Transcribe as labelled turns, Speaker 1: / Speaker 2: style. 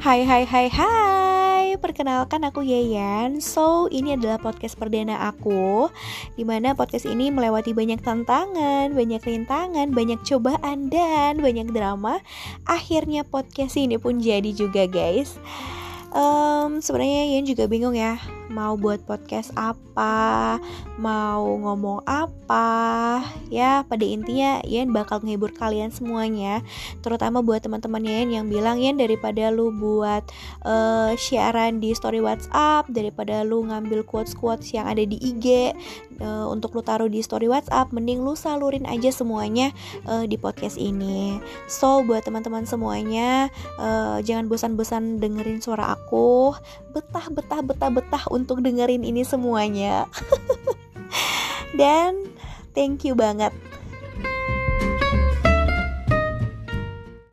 Speaker 1: Hai hai hai hai. Perkenalkan aku Yayan So ini adalah podcast perdana aku Di mana podcast ini melewati banyak tantangan Banyak rintangan Banyak cobaan dan banyak drama. Akhirnya podcast ini pun jadi juga guys. Um, Sebenarnya Yayan juga bingung ya mau buat podcast apa, mau ngomong apa, ya pada intinya Yen bakal menghibur kalian semuanya, terutama buat teman-teman Yen yang bilang Yen daripada lu buat uh, siaran di story WhatsApp, daripada lu ngambil quotes-quotes yang ada di IG uh, untuk lu taruh di story WhatsApp, mending lu salurin aja semuanya uh, di podcast ini. So buat teman-teman semuanya, uh, jangan bosan-bosan dengerin suara aku, betah betah betah betah untuk dengerin ini semuanya. Dan thank you banget